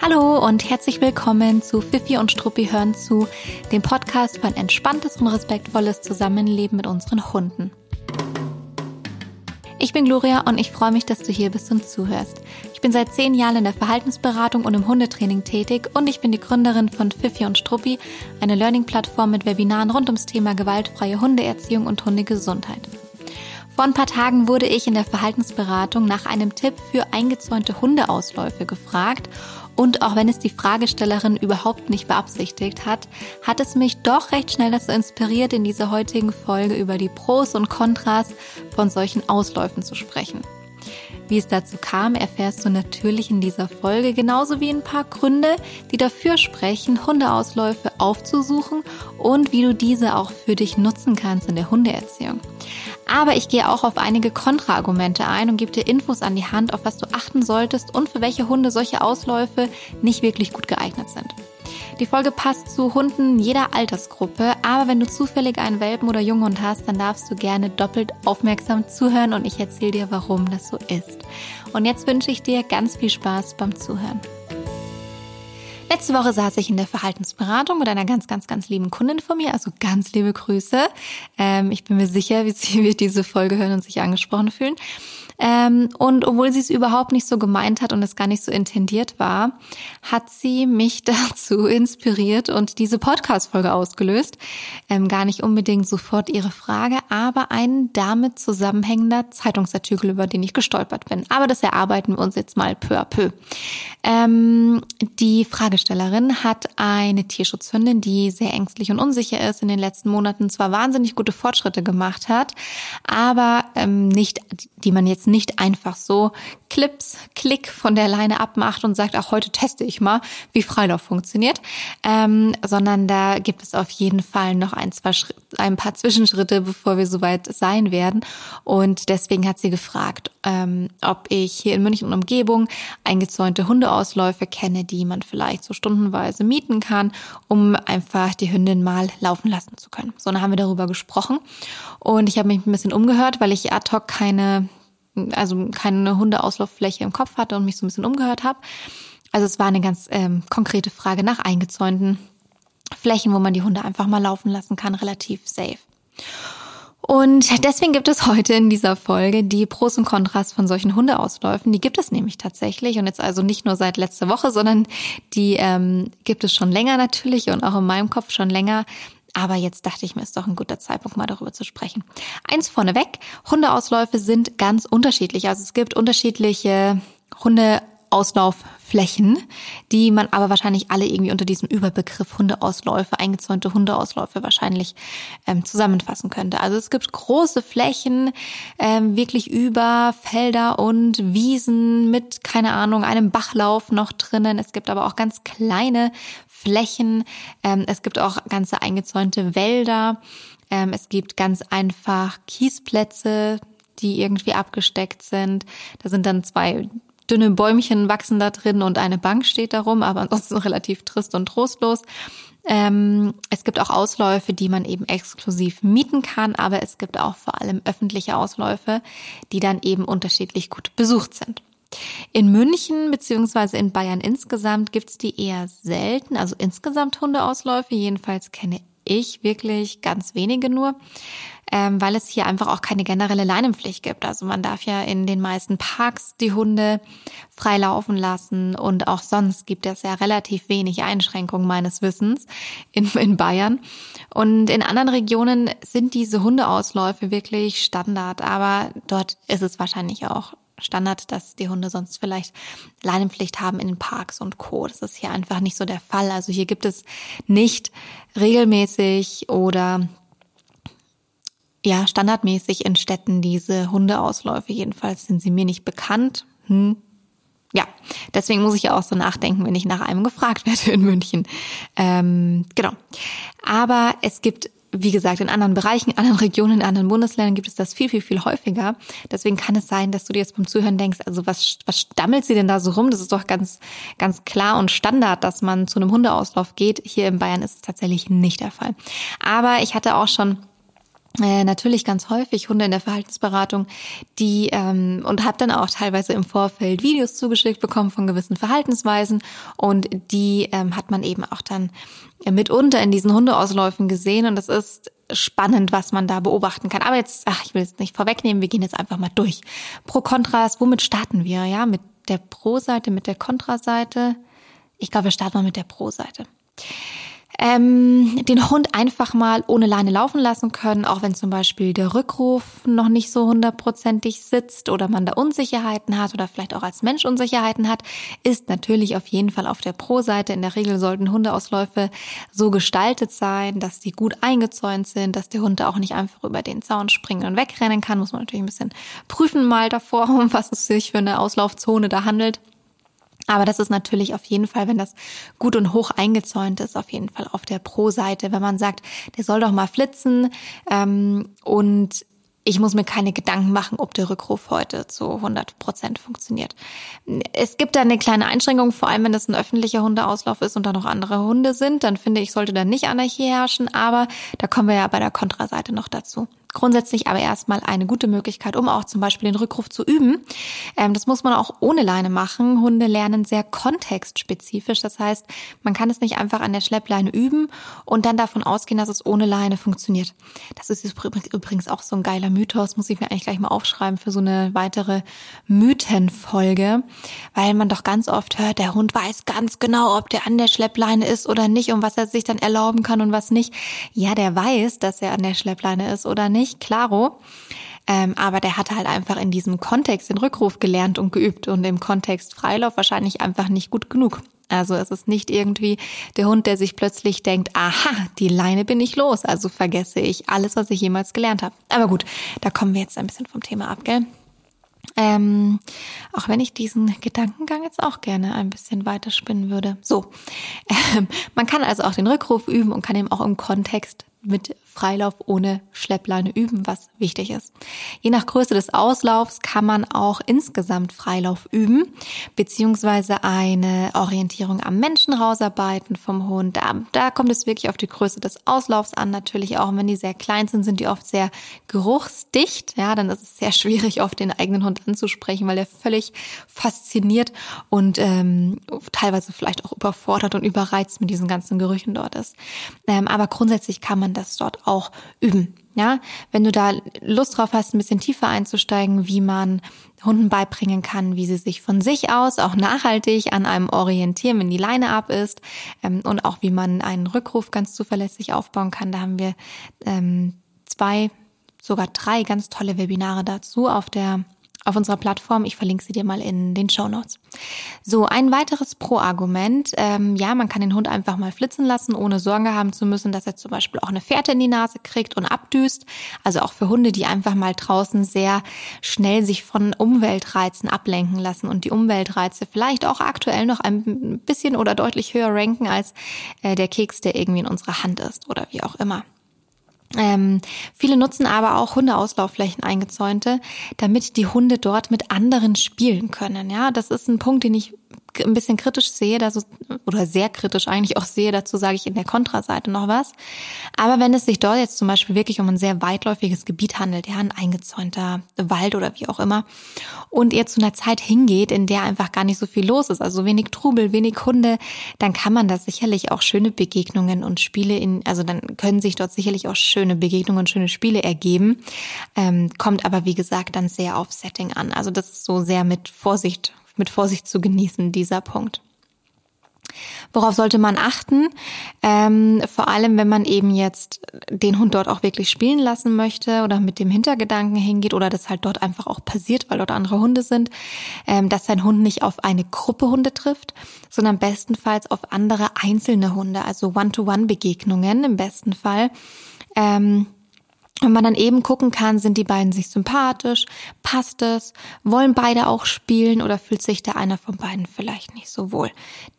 Hallo und herzlich willkommen zu Fifi und Struppi hören zu, dem Podcast für ein entspanntes und respektvolles Zusammenleben mit unseren Hunden. Ich bin Gloria und ich freue mich, dass du hier bist und zuhörst. Ich bin seit zehn Jahren in der Verhaltensberatung und im Hundetraining tätig und ich bin die Gründerin von Fifi und Struppi, eine Learning-Plattform mit Webinaren rund ums Thema gewaltfreie Hundeerziehung und Hundegesundheit. Vor ein paar Tagen wurde ich in der Verhaltensberatung nach einem Tipp für eingezäunte Hundeausläufe gefragt und auch wenn es die Fragestellerin überhaupt nicht beabsichtigt hat, hat es mich doch recht schnell dazu inspiriert, in dieser heutigen Folge über die Pros und Kontras von solchen Ausläufen zu sprechen. Wie es dazu kam, erfährst du natürlich in dieser Folge, genauso wie ein paar Gründe, die dafür sprechen, Hundeausläufe aufzusuchen und wie du diese auch für dich nutzen kannst in der Hundeerziehung. Aber ich gehe auch auf einige Kontraargumente ein und gebe dir Infos an die Hand, auf was du achten solltest und für welche Hunde solche Ausläufe nicht wirklich gut geeignet sind. Die Folge passt zu Hunden jeder Altersgruppe, aber wenn du zufällig einen Welpen oder Junghund hast, dann darfst du gerne doppelt aufmerksam zuhören und ich erzähle dir, warum das so ist. Und jetzt wünsche ich dir ganz viel Spaß beim Zuhören. Letzte Woche saß ich in der Verhaltensberatung mit einer ganz, ganz, ganz lieben Kundin von mir, also ganz liebe Grüße. Ähm, ich bin mir sicher, wie sie wird diese Folge hören und sich angesprochen fühlen. Ähm, und obwohl sie es überhaupt nicht so gemeint hat und es gar nicht so intendiert war, hat sie mich dazu inspiriert und diese Podcast-Folge ausgelöst. Ähm, gar nicht unbedingt sofort ihre Frage, aber ein damit zusammenhängender Zeitungsartikel, über den ich gestolpert bin. Aber das erarbeiten wir uns jetzt mal peu à peu. Ähm, die Fragestellerin hat eine Tierschutzhündin, die sehr ängstlich und unsicher ist, in den letzten Monaten zwar wahnsinnig gute Fortschritte gemacht hat, aber ähm, nicht, die man jetzt nicht einfach so Clips, Klick von der Leine abmacht und sagt, auch heute teste ich mal, wie Freilauf funktioniert, ähm, sondern da gibt es auf jeden Fall noch ein, zwei ein paar Zwischenschritte, bevor wir soweit sein werden. Und deswegen hat sie gefragt, ähm, ob ich hier in München und Umgebung eingezäunte Hundeausläufe kenne, die man vielleicht so stundenweise mieten kann, um einfach die Hündin mal laufen lassen zu können. So, dann haben wir darüber gesprochen und ich habe mich ein bisschen umgehört, weil ich ad hoc keine also keine Hundeauslauffläche im Kopf hatte und mich so ein bisschen umgehört habe. Also es war eine ganz ähm, konkrete Frage nach eingezäunten Flächen, wo man die Hunde einfach mal laufen lassen kann, relativ safe. Und deswegen gibt es heute in dieser Folge die Pros und Kontras von solchen Hundeausläufen. Die gibt es nämlich tatsächlich und jetzt also nicht nur seit letzter Woche, sondern die ähm, gibt es schon länger natürlich und auch in meinem Kopf schon länger. Aber jetzt dachte ich mir, ist doch ein guter Zeitpunkt, mal darüber zu sprechen. Eins vorneweg, Hundeausläufe sind ganz unterschiedlich. Also es gibt unterschiedliche Hundeauslaufflächen, die man aber wahrscheinlich alle irgendwie unter diesem Überbegriff Hundeausläufe, eingezäunte Hundeausläufe wahrscheinlich ähm, zusammenfassen könnte. Also es gibt große Flächen, ähm, wirklich über Felder und Wiesen mit, keine Ahnung, einem Bachlauf noch drinnen. Es gibt aber auch ganz kleine Flächen. Ähm, es gibt auch ganze eingezäunte Wälder. Ähm, es gibt ganz einfach Kiesplätze, die irgendwie abgesteckt sind. Da sind dann zwei dünne Bäumchen wachsen da drin und eine Bank steht darum, aber ansonsten relativ trist und trostlos. Ähm, es gibt auch Ausläufe, die man eben exklusiv mieten kann, aber es gibt auch vor allem öffentliche Ausläufe, die dann eben unterschiedlich gut besucht sind. In München beziehungsweise in Bayern insgesamt gibt's die eher selten, also insgesamt Hundeausläufe. Jedenfalls kenne ich wirklich ganz wenige nur, ähm, weil es hier einfach auch keine generelle Leinenpflicht gibt. Also man darf ja in den meisten Parks die Hunde frei laufen lassen und auch sonst gibt es ja relativ wenig Einschränkungen meines Wissens in, in Bayern. Und in anderen Regionen sind diese Hundeausläufe wirklich Standard, aber dort ist es wahrscheinlich auch Standard, dass die Hunde sonst vielleicht Leinenpflicht haben in den Parks und Co. Das ist hier einfach nicht so der Fall. Also hier gibt es nicht regelmäßig oder ja, standardmäßig in Städten diese Hundeausläufe. Jedenfalls sind sie mir nicht bekannt. Hm. Ja, deswegen muss ich ja auch so nachdenken, wenn ich nach einem gefragt werde in München. Ähm, genau. Aber es gibt wie gesagt, in anderen Bereichen, in anderen Regionen, in anderen Bundesländern gibt es das viel, viel, viel häufiger. Deswegen kann es sein, dass du dir jetzt beim Zuhören denkst, also was, was stammelt sie denn da so rum? Das ist doch ganz, ganz klar und Standard, dass man zu einem Hundeauslauf geht. Hier in Bayern ist es tatsächlich nicht der Fall. Aber ich hatte auch schon äh, natürlich ganz häufig Hunde in der Verhaltensberatung, die ähm, und habe dann auch teilweise im Vorfeld Videos zugeschickt bekommen von gewissen Verhaltensweisen und die ähm, hat man eben auch dann mitunter in diesen Hundeausläufen gesehen und das ist spannend, was man da beobachten kann. Aber jetzt, ach, ich will es nicht vorwegnehmen, wir gehen jetzt einfach mal durch. Pro Kontras, womit starten wir? Ja, mit der Pro-Seite, mit der Kontraseite. Ich glaube, wir starten mal mit der Pro-Seite ähm, den Hund einfach mal ohne Leine laufen lassen können, auch wenn zum Beispiel der Rückruf noch nicht so hundertprozentig sitzt oder man da Unsicherheiten hat oder vielleicht auch als Mensch Unsicherheiten hat, ist natürlich auf jeden Fall auf der Pro-Seite. In der Regel sollten Hundeausläufe so gestaltet sein, dass die gut eingezäunt sind, dass der Hund da auch nicht einfach über den Zaun springen und wegrennen kann. Muss man natürlich ein bisschen prüfen mal davor, um was es sich für eine Auslaufzone da handelt. Aber das ist natürlich auf jeden Fall, wenn das gut und hoch eingezäunt ist, auf jeden Fall auf der Pro-Seite, wenn man sagt, der soll doch mal flitzen ähm, und ich muss mir keine Gedanken machen, ob der Rückruf heute zu 100 Prozent funktioniert. Es gibt da eine kleine Einschränkung, vor allem wenn es ein öffentlicher Hundeauslauf ist und da noch andere Hunde sind, dann finde ich, sollte da nicht Anarchie herrschen, aber da kommen wir ja bei der Kontraseite noch dazu. Grundsätzlich aber erstmal eine gute Möglichkeit, um auch zum Beispiel den Rückruf zu üben. Ähm, das muss man auch ohne Leine machen. Hunde lernen sehr kontextspezifisch. Das heißt, man kann es nicht einfach an der Schleppleine üben und dann davon ausgehen, dass es ohne Leine funktioniert. Das ist übrigens auch so ein geiler Mythos, muss ich mir eigentlich gleich mal aufschreiben für so eine weitere Mythenfolge, weil man doch ganz oft hört, der Hund weiß ganz genau, ob der an der Schleppleine ist oder nicht und was er sich dann erlauben kann und was nicht. Ja, der weiß, dass er an der Schleppleine ist oder nicht nicht, klaro. Ähm, aber der hatte halt einfach in diesem Kontext den Rückruf gelernt und geübt und im Kontext Freilauf wahrscheinlich einfach nicht gut genug. Also es ist nicht irgendwie der Hund, der sich plötzlich denkt, aha, die Leine bin ich los, also vergesse ich alles, was ich jemals gelernt habe. Aber gut, da kommen wir jetzt ein bisschen vom Thema ab, gell? Ähm, auch wenn ich diesen Gedankengang jetzt auch gerne ein bisschen weiterspinnen würde. So, ähm, man kann also auch den Rückruf üben und kann eben auch im Kontext mit Freilauf ohne Schleppleine üben, was wichtig ist. Je nach Größe des Auslaufs kann man auch insgesamt Freilauf üben, beziehungsweise eine Orientierung am Menschen rausarbeiten vom Hund. Da, da kommt es wirklich auf die Größe des Auslaufs an. Natürlich auch, wenn die sehr klein sind, sind die oft sehr geruchsdicht. Ja, dann ist es sehr schwierig, oft den eigenen Hund anzusprechen, weil er völlig fasziniert und ähm, teilweise vielleicht auch überfordert und überreizt mit diesen ganzen Gerüchen dort ist. Ähm, aber grundsätzlich kann man das dort auch üben. Ja, wenn du da Lust drauf hast, ein bisschen tiefer einzusteigen, wie man Hunden beibringen kann, wie sie sich von sich aus auch nachhaltig an einem orientieren, wenn die Leine ab ist ähm, und auch wie man einen Rückruf ganz zuverlässig aufbauen kann. Da haben wir ähm, zwei, sogar drei ganz tolle Webinare dazu auf der auf unserer Plattform. Ich verlinke sie dir mal in den Show Notes. So, ein weiteres Pro-Argument. Ähm, ja, man kann den Hund einfach mal flitzen lassen, ohne Sorge haben zu müssen, dass er zum Beispiel auch eine Fährte in die Nase kriegt und abdüst. Also auch für Hunde, die einfach mal draußen sehr schnell sich von Umweltreizen ablenken lassen und die Umweltreize vielleicht auch aktuell noch ein bisschen oder deutlich höher ranken als äh, der Keks, der irgendwie in unserer Hand ist oder wie auch immer. Ähm, viele nutzen aber auch Hundeauslaufflächen eingezäunte, damit die Hunde dort mit anderen spielen können. Ja, das ist ein Punkt, den ich ein bisschen kritisch sehe, da so, oder sehr kritisch eigentlich auch sehe, dazu sage ich in der Kontraseite noch was. Aber wenn es sich dort jetzt zum Beispiel wirklich um ein sehr weitläufiges Gebiet handelt, ja, ein eingezäunter Wald oder wie auch immer, und ihr zu einer Zeit hingeht, in der einfach gar nicht so viel los ist, also wenig Trubel, wenig Hunde, dann kann man da sicherlich auch schöne Begegnungen und Spiele in, also dann können sich dort sicherlich auch schöne Begegnungen und schöne Spiele ergeben. Ähm, kommt aber, wie gesagt, dann sehr auf Setting an. Also das ist so sehr mit Vorsicht mit Vorsicht zu genießen, dieser Punkt. Worauf sollte man achten? Ähm, vor allem, wenn man eben jetzt den Hund dort auch wirklich spielen lassen möchte oder mit dem Hintergedanken hingeht oder das halt dort einfach auch passiert, weil dort andere Hunde sind, ähm, dass sein Hund nicht auf eine Gruppe Hunde trifft, sondern bestenfalls auf andere einzelne Hunde, also One-to-One-Begegnungen im besten Fall. Ähm, und man dann eben gucken kann, sind die beiden sich sympathisch, passt es, wollen beide auch spielen oder fühlt sich der einer von beiden vielleicht nicht so wohl.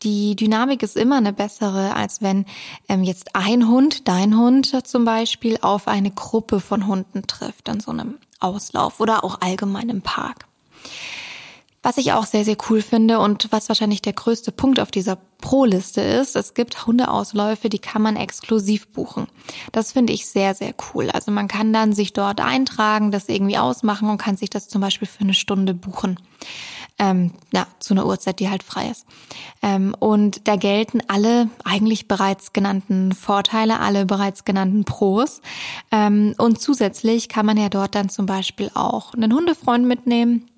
Die Dynamik ist immer eine bessere, als wenn ähm, jetzt ein Hund, dein Hund zum Beispiel, auf eine Gruppe von Hunden trifft an so einem Auslauf oder auch allgemein im Park. Was ich auch sehr, sehr cool finde und was wahrscheinlich der größte Punkt auf dieser Pro-Liste ist, es gibt Hundeausläufe, die kann man exklusiv buchen. Das finde ich sehr, sehr cool. Also man kann dann sich dort eintragen, das irgendwie ausmachen und kann sich das zum Beispiel für eine Stunde buchen. Ähm, ja, zu einer Uhrzeit, die halt frei ist. Ähm, und da gelten alle eigentlich bereits genannten Vorteile, alle bereits genannten Pros. Ähm, und zusätzlich kann man ja dort dann zum Beispiel auch einen Hundefreund mitnehmen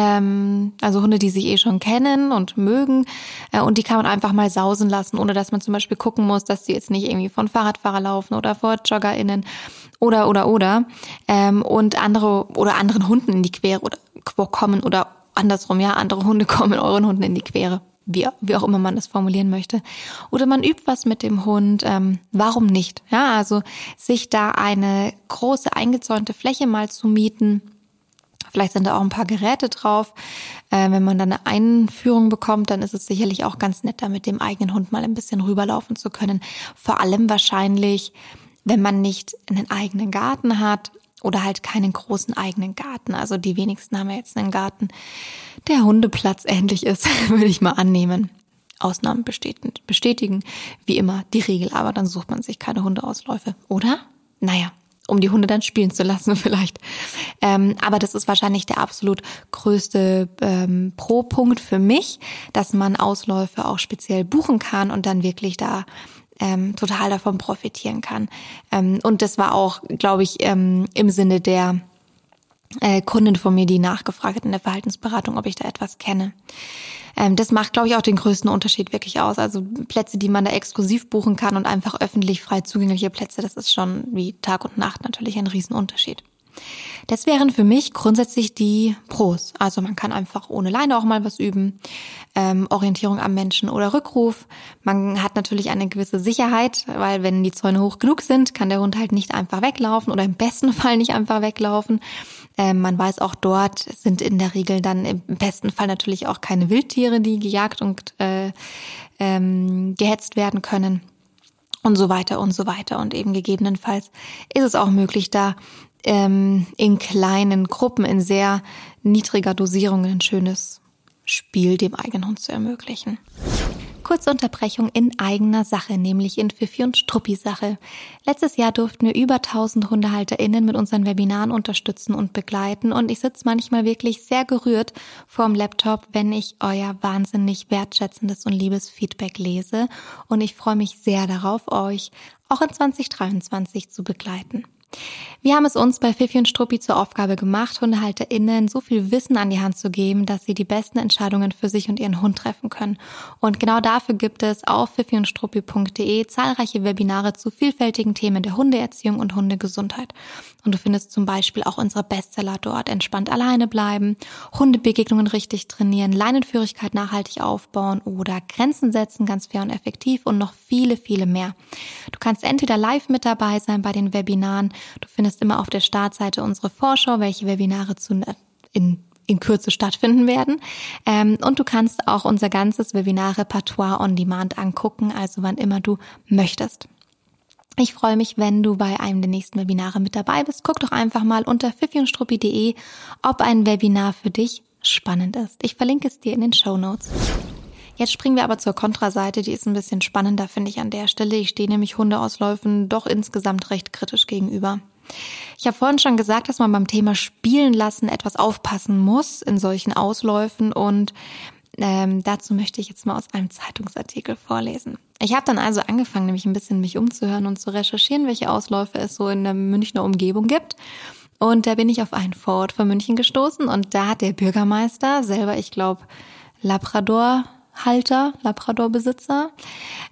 ähm, also Hunde, die sich eh schon kennen und mögen. Äh, und die kann man einfach mal sausen lassen, ohne dass man zum Beispiel gucken muss, dass die jetzt nicht irgendwie von Fahrradfahrer laufen oder vor JoggerInnen oder oder oder. Ähm, und andere oder anderen Hunden in die Quere oder kommen oder andersrum, ja, andere Hunde kommen euren Hunden in die Quere. Wie, wie auch immer man das formulieren möchte. Oder man übt was mit dem Hund. Ähm, warum nicht? Ja, also sich da eine große eingezäunte Fläche mal zu mieten Vielleicht sind da auch ein paar Geräte drauf. Äh, wenn man dann eine Einführung bekommt, dann ist es sicherlich auch ganz nett, da mit dem eigenen Hund mal ein bisschen rüberlaufen zu können. Vor allem wahrscheinlich, wenn man nicht einen eigenen Garten hat oder halt keinen großen eigenen Garten. Also die wenigsten haben ja jetzt einen Garten, der Hundeplatz ähnlich ist, würde ich mal annehmen. Ausnahmen bestätigen, wie immer die Regel, aber dann sucht man sich keine Hundeausläufe, oder? Naja, um die Hunde dann spielen zu lassen vielleicht. Ähm, aber das ist wahrscheinlich der absolut größte ähm, Pro-Punkt für mich, dass man Ausläufe auch speziell buchen kann und dann wirklich da ähm, total davon profitieren kann. Ähm, und das war auch, glaube ich, ähm, im Sinne der äh, Kundin von mir, die nachgefragt hat in der Verhaltensberatung, ob ich da etwas kenne. Ähm, das macht, glaube ich, auch den größten Unterschied wirklich aus. Also Plätze, die man da exklusiv buchen kann und einfach öffentlich frei zugängliche Plätze, das ist schon wie Tag und Nacht natürlich ein Riesenunterschied. Das wären für mich grundsätzlich die Pros. Also man kann einfach ohne Leine auch mal was üben, ähm, Orientierung am Menschen oder Rückruf. Man hat natürlich eine gewisse Sicherheit, weil wenn die Zäune hoch genug sind, kann der Hund halt nicht einfach weglaufen oder im besten Fall nicht einfach weglaufen. Ähm, man weiß auch dort sind in der Regel dann im besten Fall natürlich auch keine Wildtiere, die gejagt und äh, ähm, gehetzt werden können und so weiter und so weiter. Und eben gegebenenfalls ist es auch möglich, da ähm, in kleinen Gruppen, in sehr niedriger Dosierung ein schönes Spiel dem eigenen Hund zu ermöglichen. Kurze Unterbrechung in eigener Sache, nämlich in Fifi und Struppi Sache. Letztes Jahr durften wir über 1000 HundehalterInnen mit unseren Webinaren unterstützen und begleiten und ich sitze manchmal wirklich sehr gerührt vorm Laptop, wenn ich euer wahnsinnig wertschätzendes und liebes Feedback lese und ich freue mich sehr darauf, euch auch in 2023 zu begleiten. Wir haben es uns bei Fifi und Struppi zur Aufgabe gemacht, HundehalterInnen so viel Wissen an die Hand zu geben, dass sie die besten Entscheidungen für sich und ihren Hund treffen können. Und genau dafür gibt es auf fifiundstruppi.de zahlreiche Webinare zu vielfältigen Themen der Hundeerziehung und Hundegesundheit. Und du findest zum Beispiel auch unsere Bestseller dort. Entspannt alleine bleiben, Hundebegegnungen richtig trainieren, Leinenführigkeit nachhaltig aufbauen oder Grenzen setzen, ganz fair und effektiv und noch viele, viele mehr. Du kannst entweder live mit dabei sein bei den Webinaren, Du findest immer auf der Startseite unsere Vorschau, welche Webinare zu, in in Kürze stattfinden werden. Ähm, und du kannst auch unser ganzes Webinar-Repertoire on Demand angucken, also wann immer du möchtest. Ich freue mich, wenn du bei einem der nächsten Webinare mit dabei bist. Guck doch einfach mal unter fifiundstruppi.de, ob ein Webinar für dich spannend ist. Ich verlinke es dir in den Show Notes. Jetzt springen wir aber zur Kontraseite, die ist ein bisschen spannender, finde ich an der Stelle. Ich stehe nämlich Hundeausläufen doch insgesamt recht kritisch gegenüber. Ich habe vorhin schon gesagt, dass man beim Thema Spielen lassen etwas aufpassen muss in solchen Ausläufen und ähm, dazu möchte ich jetzt mal aus einem Zeitungsartikel vorlesen. Ich habe dann also angefangen, nämlich ein bisschen mich umzuhören und zu recherchieren, welche Ausläufe es so in der Münchner Umgebung gibt. Und da bin ich auf einen Vorort von München gestoßen und da hat der Bürgermeister selber, ich glaube, Labrador Halter, Labrador-Besitzer.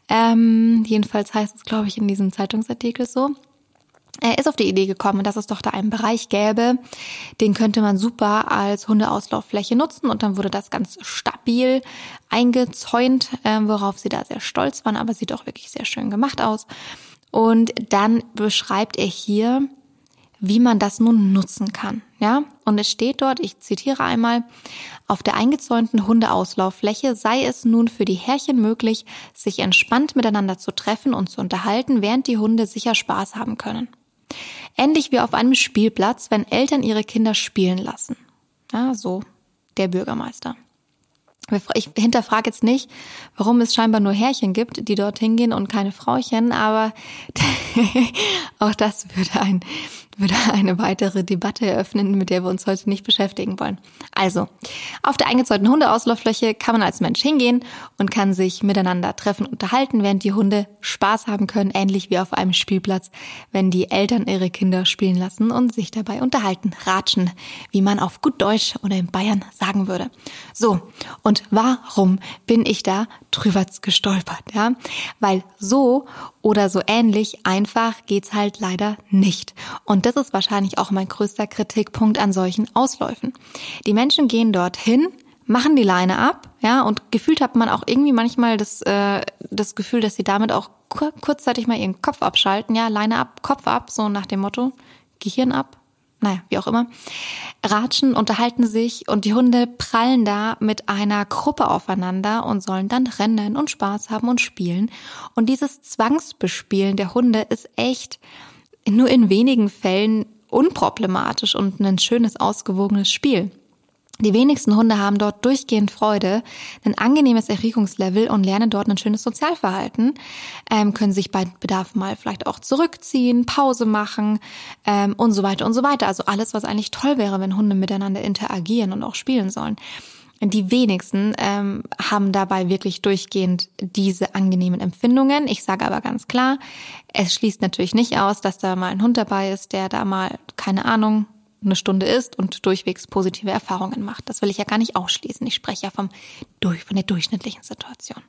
Ähm, jedenfalls heißt es, glaube ich, in diesem Zeitungsartikel so. Er ist auf die Idee gekommen, dass es doch da einen Bereich gäbe, den könnte man super als Hundeauslauffläche nutzen und dann wurde das ganz stabil eingezäunt, äh, worauf sie da sehr stolz waren, aber sieht auch wirklich sehr schön gemacht aus. Und dann beschreibt er hier, wie man das nun nutzen kann. Ja, und es steht dort, ich zitiere einmal, auf der eingezäunten Hundeauslauffläche sei es nun für die Herrchen möglich, sich entspannt miteinander zu treffen und zu unterhalten, während die Hunde sicher Spaß haben können. Ähnlich wie auf einem Spielplatz, wenn Eltern ihre Kinder spielen lassen. Ja, so der Bürgermeister. Ich hinterfrage jetzt nicht, warum es scheinbar nur Härchen gibt, die dort hingehen und keine Frauchen, aber auch das würde ein würde eine weitere Debatte eröffnen, mit der wir uns heute nicht beschäftigen wollen. Also, auf der eingezäunten Hundeauslauffläche kann man als Mensch hingehen und kann sich miteinander treffen, unterhalten, während die Hunde Spaß haben können, ähnlich wie auf einem Spielplatz, wenn die Eltern ihre Kinder spielen lassen und sich dabei unterhalten, ratschen, wie man auf gut Deutsch oder in Bayern sagen würde. So, und warum bin ich da drüber gestolpert, ja? Weil so oder so ähnlich einfach geht's halt leider nicht. Und das ist wahrscheinlich auch mein größter Kritikpunkt an solchen Ausläufen. Die Menschen gehen dorthin, machen die Leine ab, ja, und gefühlt hat man auch irgendwie manchmal das, äh, das Gefühl, dass sie damit auch kurzzeitig mal ihren Kopf abschalten, ja, Leine ab, Kopf ab, so nach dem Motto, Gehirn ab, naja, wie auch immer, ratschen, unterhalten sich und die Hunde prallen da mit einer Gruppe aufeinander und sollen dann rennen und Spaß haben und spielen. Und dieses Zwangsbespielen der Hunde ist echt nur in wenigen Fällen unproblematisch und ein schönes, ausgewogenes Spiel. Die wenigsten Hunde haben dort durchgehend Freude, ein angenehmes Erregungslevel und lernen dort ein schönes Sozialverhalten, ähm, können sich bei Bedarf mal vielleicht auch zurückziehen, Pause machen ähm, und so weiter und so weiter. Also alles, was eigentlich toll wäre, wenn Hunde miteinander interagieren und auch spielen sollen. Die wenigsten ähm, haben dabei wirklich durchgehend diese angenehmen Empfindungen. Ich sage aber ganz klar, es schließt natürlich nicht aus, dass da mal ein Hund dabei ist, der da mal, keine Ahnung, eine Stunde ist und durchwegs positive Erfahrungen macht. Das will ich ja gar nicht ausschließen. Ich spreche ja vom, durch, von der durchschnittlichen Situation.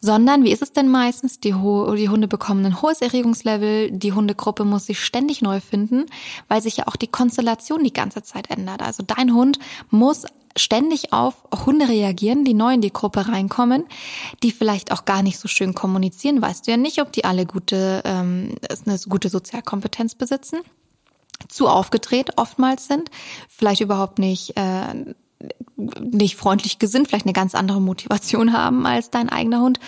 Sondern, wie ist es denn meistens? Die, die Hunde bekommen ein hohes Erregungslevel, die Hundegruppe muss sich ständig neu finden, weil sich ja auch die Konstellation die ganze Zeit ändert. Also dein Hund muss ständig auf Hunde reagieren, die neu in die Gruppe reinkommen, die vielleicht auch gar nicht so schön kommunizieren. Weißt du ja nicht, ob die alle gute, ähm, eine gute Sozialkompetenz besitzen zu aufgedreht oftmals sind, vielleicht überhaupt nicht äh, nicht freundlich gesinnt, vielleicht eine ganz andere Motivation haben als dein eigener Hund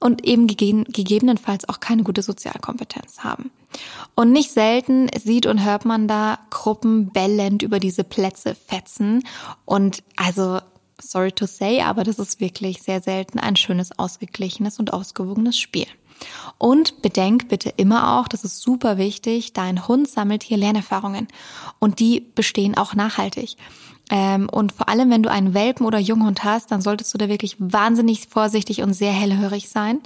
und eben gegebenenfalls auch keine gute Sozialkompetenz haben. Und nicht selten sieht und hört man da Gruppen bellend über diese Plätze fetzen und also sorry to say, aber das ist wirklich sehr selten ein schönes, ausgeglichenes und ausgewogenes Spiel. Und bedenk bitte immer auch, das ist super wichtig, dein Hund sammelt hier Lernerfahrungen und die bestehen auch nachhaltig. Ähm, und vor allem, wenn du einen Welpen oder Junghund hast, dann solltest du da wirklich wahnsinnig vorsichtig und sehr hellhörig sein.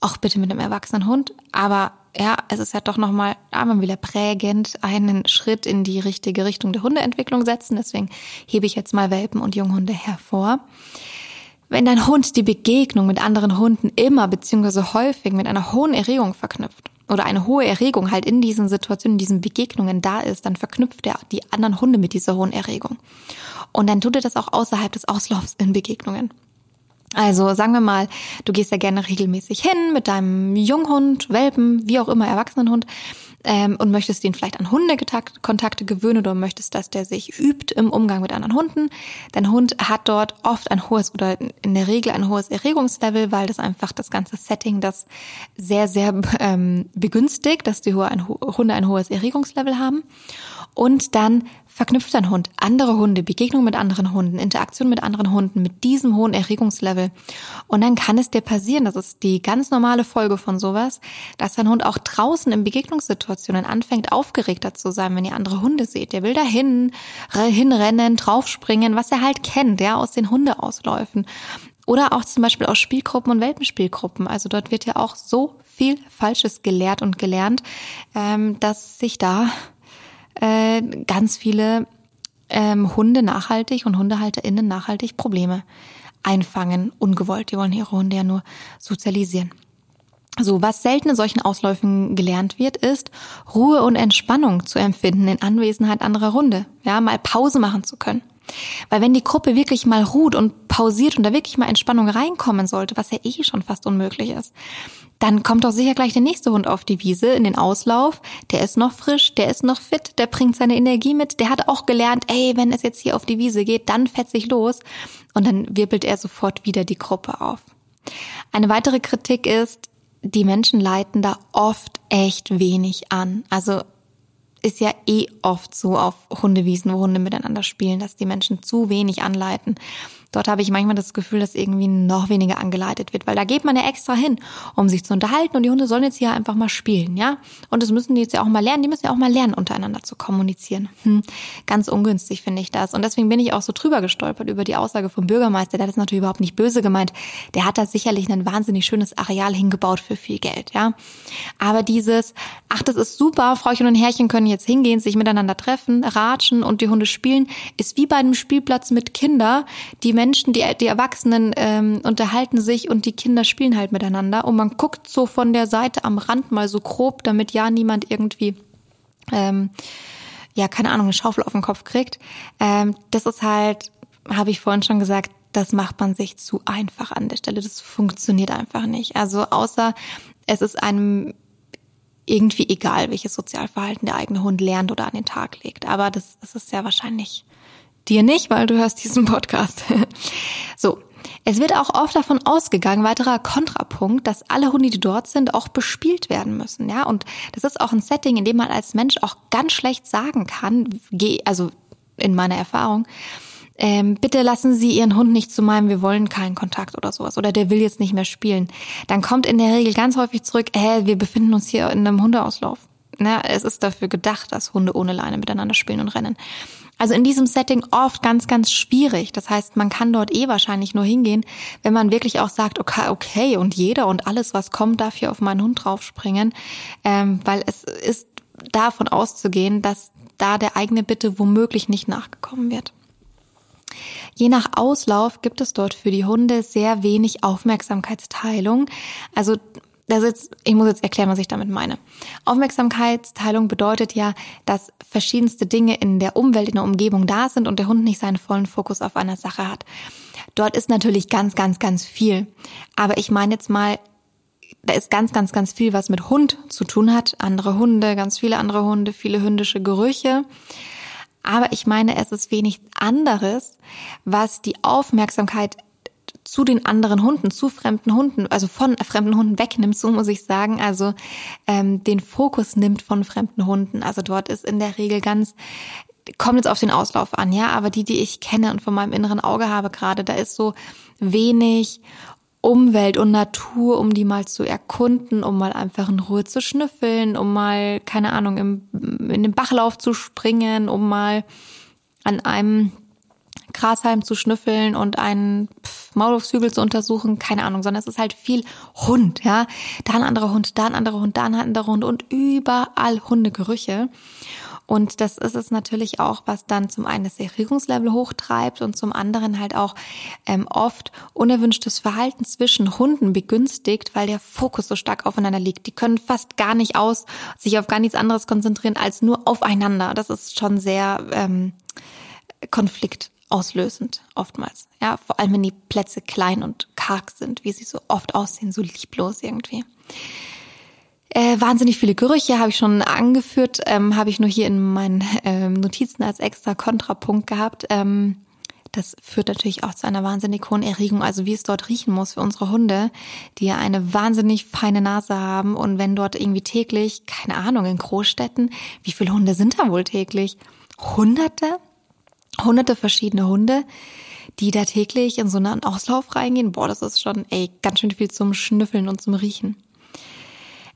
Auch bitte mit einem erwachsenen Hund. Aber ja, es ist ja doch nochmal einmal wieder prägend einen Schritt in die richtige Richtung der Hundeentwicklung setzen. Deswegen hebe ich jetzt mal Welpen und Junghunde hervor. Wenn dein Hund die Begegnung mit anderen Hunden immer beziehungsweise häufig mit einer hohen Erregung verknüpft oder eine hohe Erregung halt in diesen Situationen, in diesen Begegnungen da ist, dann verknüpft er die anderen Hunde mit dieser hohen Erregung. Und dann tut er das auch außerhalb des Auslaufs in Begegnungen. Also sagen wir mal, du gehst ja gerne regelmäßig hin mit deinem Junghund, Welpen, wie auch immer, Erwachsenenhund ähm, und möchtest ihn vielleicht an Hundekontakte gewöhnen oder möchtest, dass der sich übt im Umgang mit anderen Hunden. Dein Hund hat dort oft ein hohes oder in der Regel ein hohes Erregungslevel, weil das einfach das ganze Setting das sehr, sehr ähm, begünstigt, dass die Hunde ein hohes Erregungslevel haben. Und dann verknüpft dein Hund andere Hunde, Begegnung mit anderen Hunden, Interaktion mit anderen Hunden mit diesem hohen Erregungslevel. Und dann kann es dir passieren, das ist die ganz normale Folge von sowas, dass dein Hund auch draußen in Begegnungssituationen anfängt, aufgeregter zu sein, wenn ihr andere Hunde seht. Der will dahin, hinrennen, draufspringen, was er halt kennt, ja, aus den Hundeausläufen. Oder auch zum Beispiel aus Spielgruppen und Welpenspielgruppen. Also dort wird ja auch so viel Falsches gelehrt und gelernt, ähm, dass sich da äh, ganz viele ähm, Hunde nachhaltig und HundehalterInnen nachhaltig Probleme einfangen, ungewollt. Die wollen ihre Hunde ja nur sozialisieren. So, was selten in solchen Ausläufen gelernt wird, ist, Ruhe und Entspannung zu empfinden in Anwesenheit anderer Hunde. Ja, mal Pause machen zu können. Weil wenn die Gruppe wirklich mal ruht und pausiert und da wirklich mal Entspannung reinkommen sollte, was ja eh schon fast unmöglich ist, dann kommt doch sicher gleich der nächste Hund auf die Wiese in den Auslauf. Der ist noch frisch, der ist noch fit, der bringt seine Energie mit. Der hat auch gelernt, ey, wenn es jetzt hier auf die Wiese geht, dann fetzt sich los. Und dann wirbelt er sofort wieder die Gruppe auf. Eine weitere Kritik ist, die Menschen leiten da oft echt wenig an. Also ist ja eh oft so auf Hundewiesen, wo Hunde miteinander spielen, dass die Menschen zu wenig anleiten. Dort habe ich manchmal das Gefühl, dass irgendwie noch weniger angeleitet wird, weil da geht man ja extra hin, um sich zu unterhalten und die Hunde sollen jetzt hier einfach mal spielen, ja? Und das müssen die jetzt ja auch mal lernen, die müssen ja auch mal lernen, untereinander zu kommunizieren. Hm, ganz ungünstig finde ich das. Und deswegen bin ich auch so drüber gestolpert über die Aussage vom Bürgermeister, der hat das natürlich überhaupt nicht böse gemeint. Der hat da sicherlich ein wahnsinnig schönes Areal hingebaut für viel Geld, ja? Aber dieses, ach, das ist super, Frauchen und Herrchen können jetzt hingehen, sich miteinander treffen, ratschen und die Hunde spielen, ist wie bei einem Spielplatz mit Kindern, die Menschen, die, die Erwachsenen ähm, unterhalten sich und die Kinder spielen halt miteinander und man guckt so von der Seite am Rand mal so grob, damit ja niemand irgendwie ähm, ja, keine Ahnung, eine Schaufel auf den Kopf kriegt. Ähm, das ist halt, habe ich vorhin schon gesagt, das macht man sich zu einfach an der Stelle. Das funktioniert einfach nicht. Also außer es ist einem irgendwie egal, welches Sozialverhalten der eigene Hund lernt oder an den Tag legt. Aber das, das ist sehr wahrscheinlich Dir nicht, weil du hörst diesen Podcast. so. Es wird auch oft davon ausgegangen, weiterer Kontrapunkt, dass alle Hunde, die dort sind, auch bespielt werden müssen, ja. Und das ist auch ein Setting, in dem man als Mensch auch ganz schlecht sagen kann, also in meiner Erfahrung, ähm, bitte lassen Sie Ihren Hund nicht zu meinem, wir wollen keinen Kontakt oder sowas oder der will jetzt nicht mehr spielen. Dann kommt in der Regel ganz häufig zurück, hä, wir befinden uns hier in einem Hundeauslauf. Na, es ist dafür gedacht, dass Hunde ohne Leine miteinander spielen und rennen. Also in diesem Setting oft ganz, ganz schwierig. Das heißt, man kann dort eh wahrscheinlich nur hingehen, wenn man wirklich auch sagt, okay, okay, und jeder und alles, was kommt, darf hier auf meinen Hund draufspringen. Ähm, weil es ist davon auszugehen, dass da der eigene Bitte womöglich nicht nachgekommen wird. Je nach Auslauf gibt es dort für die Hunde sehr wenig Aufmerksamkeitsteilung. Also das ist, ich muss jetzt erklären, was ich damit meine. Aufmerksamkeitsteilung bedeutet ja, dass verschiedenste Dinge in der Umwelt, in der Umgebung da sind und der Hund nicht seinen vollen Fokus auf einer Sache hat. Dort ist natürlich ganz, ganz, ganz viel. Aber ich meine jetzt mal, da ist ganz, ganz, ganz viel, was mit Hund zu tun hat. Andere Hunde, ganz viele andere Hunde, viele hündische Gerüche. Aber ich meine, es ist wenig anderes, was die Aufmerksamkeit zu den anderen Hunden, zu fremden Hunden, also von fremden Hunden wegnimmt, so muss ich sagen, also ähm, den Fokus nimmt von fremden Hunden. Also dort ist in der Regel ganz, kommt jetzt auf den Auslauf an, ja, aber die, die ich kenne und von meinem inneren Auge habe gerade, da ist so wenig Umwelt und Natur, um die mal zu erkunden, um mal einfach in Ruhe zu schnüffeln, um mal, keine Ahnung, im, in den Bachlauf zu springen, um mal an einem Grashalm zu schnüffeln und einen Maulwurfshügel zu untersuchen, keine Ahnung, sondern es ist halt viel Hund, ja. Da ein anderer Hund, da ein anderer Hund, da ein anderer Hund und überall Hundegerüche. Und das ist es natürlich auch, was dann zum einen das Erregungslevel hochtreibt und zum anderen halt auch ähm, oft unerwünschtes Verhalten zwischen Hunden begünstigt, weil der Fokus so stark aufeinander liegt. Die können fast gar nicht aus, sich auf gar nichts anderes konzentrieren als nur aufeinander. Das ist schon sehr ähm, Konflikt auslösend oftmals. Ja, vor allem wenn die Plätze klein und karg sind, wie sie so oft aussehen, so lieblos irgendwie. Äh, wahnsinnig viele Gerüche habe ich schon angeführt, ähm, habe ich nur hier in meinen ähm, Notizen als extra Kontrapunkt gehabt. Ähm, das führt natürlich auch zu einer wahnsinnig hohen Erregung, also wie es dort riechen muss für unsere Hunde, die ja eine wahnsinnig feine Nase haben. Und wenn dort irgendwie täglich, keine Ahnung, in Großstädten, wie viele Hunde sind da wohl täglich? Hunderte? Hunderte verschiedene Hunde, die da täglich in so einen Auslauf reingehen. Boah, das ist schon, ey, ganz schön viel zum Schnüffeln und zum Riechen.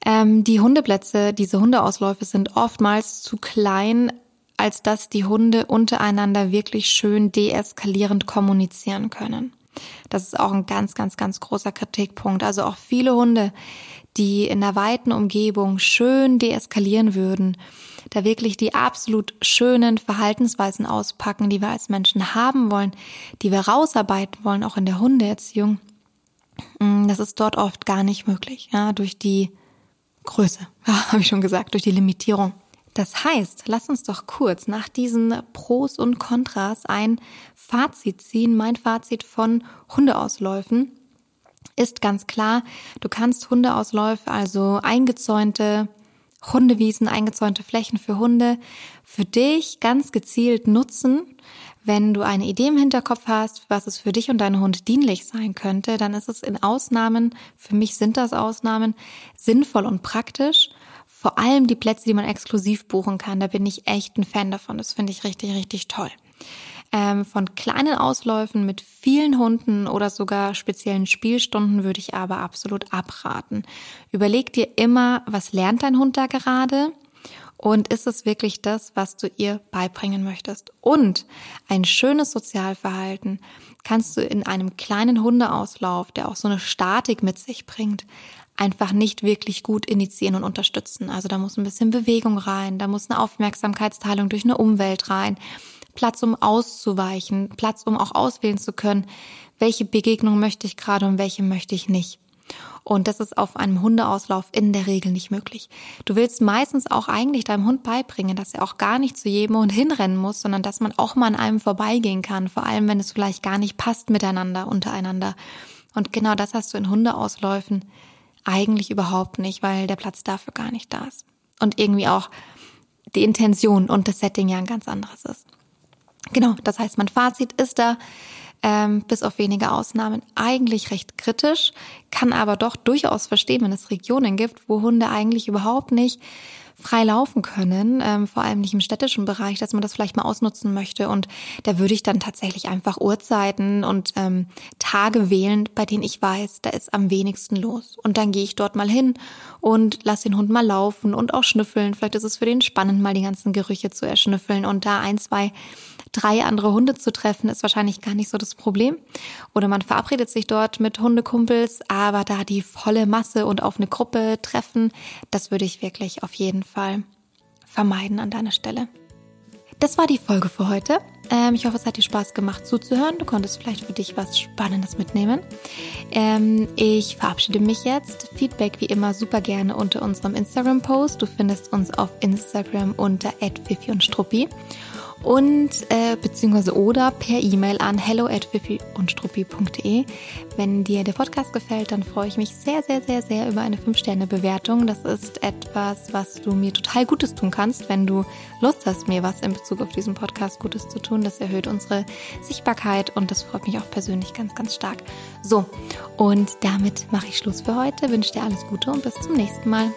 Ähm, die Hundeplätze, diese Hundeausläufe sind oftmals zu klein, als dass die Hunde untereinander wirklich schön deeskalierend kommunizieren können. Das ist auch ein ganz, ganz, ganz großer Kritikpunkt. Also auch viele Hunde, die in der weiten Umgebung schön deeskalieren würden, da wirklich die absolut schönen Verhaltensweisen auspacken, die wir als Menschen haben wollen, die wir rausarbeiten wollen, auch in der Hundeerziehung, mm, das ist dort oft gar nicht möglich, ja, durch die Größe, ja, habe ich schon gesagt, durch die Limitierung. Das heißt, lass uns doch kurz nach diesen Pros und Kontras ein Fazit ziehen. Mein Fazit von Hundeausläufen ist ganz klar, du kannst Hundeausläufe, also eingezäunte Hundewiesen, eingezäunte Flächen für Hunde für dich ganz gezielt nutzen. Wenn du eine Idee im Hinterkopf hast, was es für dich und deinen Hund dienlich sein könnte, dann ist es in Ausnahmen, für mich sind das Ausnahmen, sinnvoll und praktisch, vor allem die Plätze, die man exklusiv buchen kann, da bin ich echt ein Fan davon. Das finde ich richtig, richtig toll. Ähm, von kleinen Ausläufen mit vielen Hunden oder sogar speziellen Spielstunden würde ich aber absolut abraten. Überleg dir immer, was lernt dein Hund da gerade? Und ist es wirklich das, was du ihr beibringen möchtest? Und ein schönes Sozialverhalten kannst du in einem kleinen Hundeauslauf, der auch so eine Statik mit sich bringt, einfach nicht wirklich gut initiieren und unterstützen. Also da muss ein bisschen Bewegung rein, da muss eine Aufmerksamkeitsteilung durch eine Umwelt rein. Platz, um auszuweichen, Platz, um auch auswählen zu können, welche Begegnung möchte ich gerade und welche möchte ich nicht. Und das ist auf einem Hundeauslauf in der Regel nicht möglich. Du willst meistens auch eigentlich deinem Hund beibringen, dass er auch gar nicht zu jedem Hund hinrennen muss, sondern dass man auch mal an einem vorbeigehen kann, vor allem wenn es vielleicht gar nicht passt miteinander, untereinander. Und genau das hast du in Hundeausläufen eigentlich überhaupt nicht, weil der Platz dafür gar nicht da ist. Und irgendwie auch die Intention und das Setting ja ein ganz anderes ist. Genau, das heißt, mein Fazit ist da, ähm, bis auf wenige Ausnahmen eigentlich recht kritisch, kann aber doch durchaus verstehen, wenn es Regionen gibt, wo Hunde eigentlich überhaupt nicht frei laufen können, ähm, vor allem nicht im städtischen Bereich, dass man das vielleicht mal ausnutzen möchte. Und da würde ich dann tatsächlich einfach Uhrzeiten und ähm, Tage wählen, bei denen ich weiß, da ist am wenigsten los. Und dann gehe ich dort mal hin und lass den Hund mal laufen und auch schnüffeln. Vielleicht ist es für den spannend, mal die ganzen Gerüche zu erschnüffeln und da ein, zwei drei andere Hunde zu treffen, ist wahrscheinlich gar nicht so das Problem. Oder man verabredet sich dort mit Hundekumpels, aber da die volle Masse und auf eine Gruppe treffen, das würde ich wirklich auf jeden Fall vermeiden an deiner Stelle. Das war die Folge für heute. Ähm, ich hoffe, es hat dir Spaß gemacht zuzuhören. Du konntest vielleicht für dich was Spannendes mitnehmen. Ähm, ich verabschiede mich jetzt. Feedback wie immer super gerne unter unserem Instagram-Post. Du findest uns auf Instagram unter und Struppi und äh, beziehungsweise oder per E-Mail an hello at und Wenn dir der Podcast gefällt, dann freue ich mich sehr, sehr, sehr, sehr über eine 5-Sterne-Bewertung. Das ist etwas, was du mir total Gutes tun kannst, wenn du Lust hast, mir was in Bezug auf diesen Podcast Gutes zu tun. Das erhöht unsere Sichtbarkeit und das freut mich auch persönlich ganz, ganz stark. So, und damit mache ich Schluss für heute. Wünsche dir alles Gute und bis zum nächsten Mal.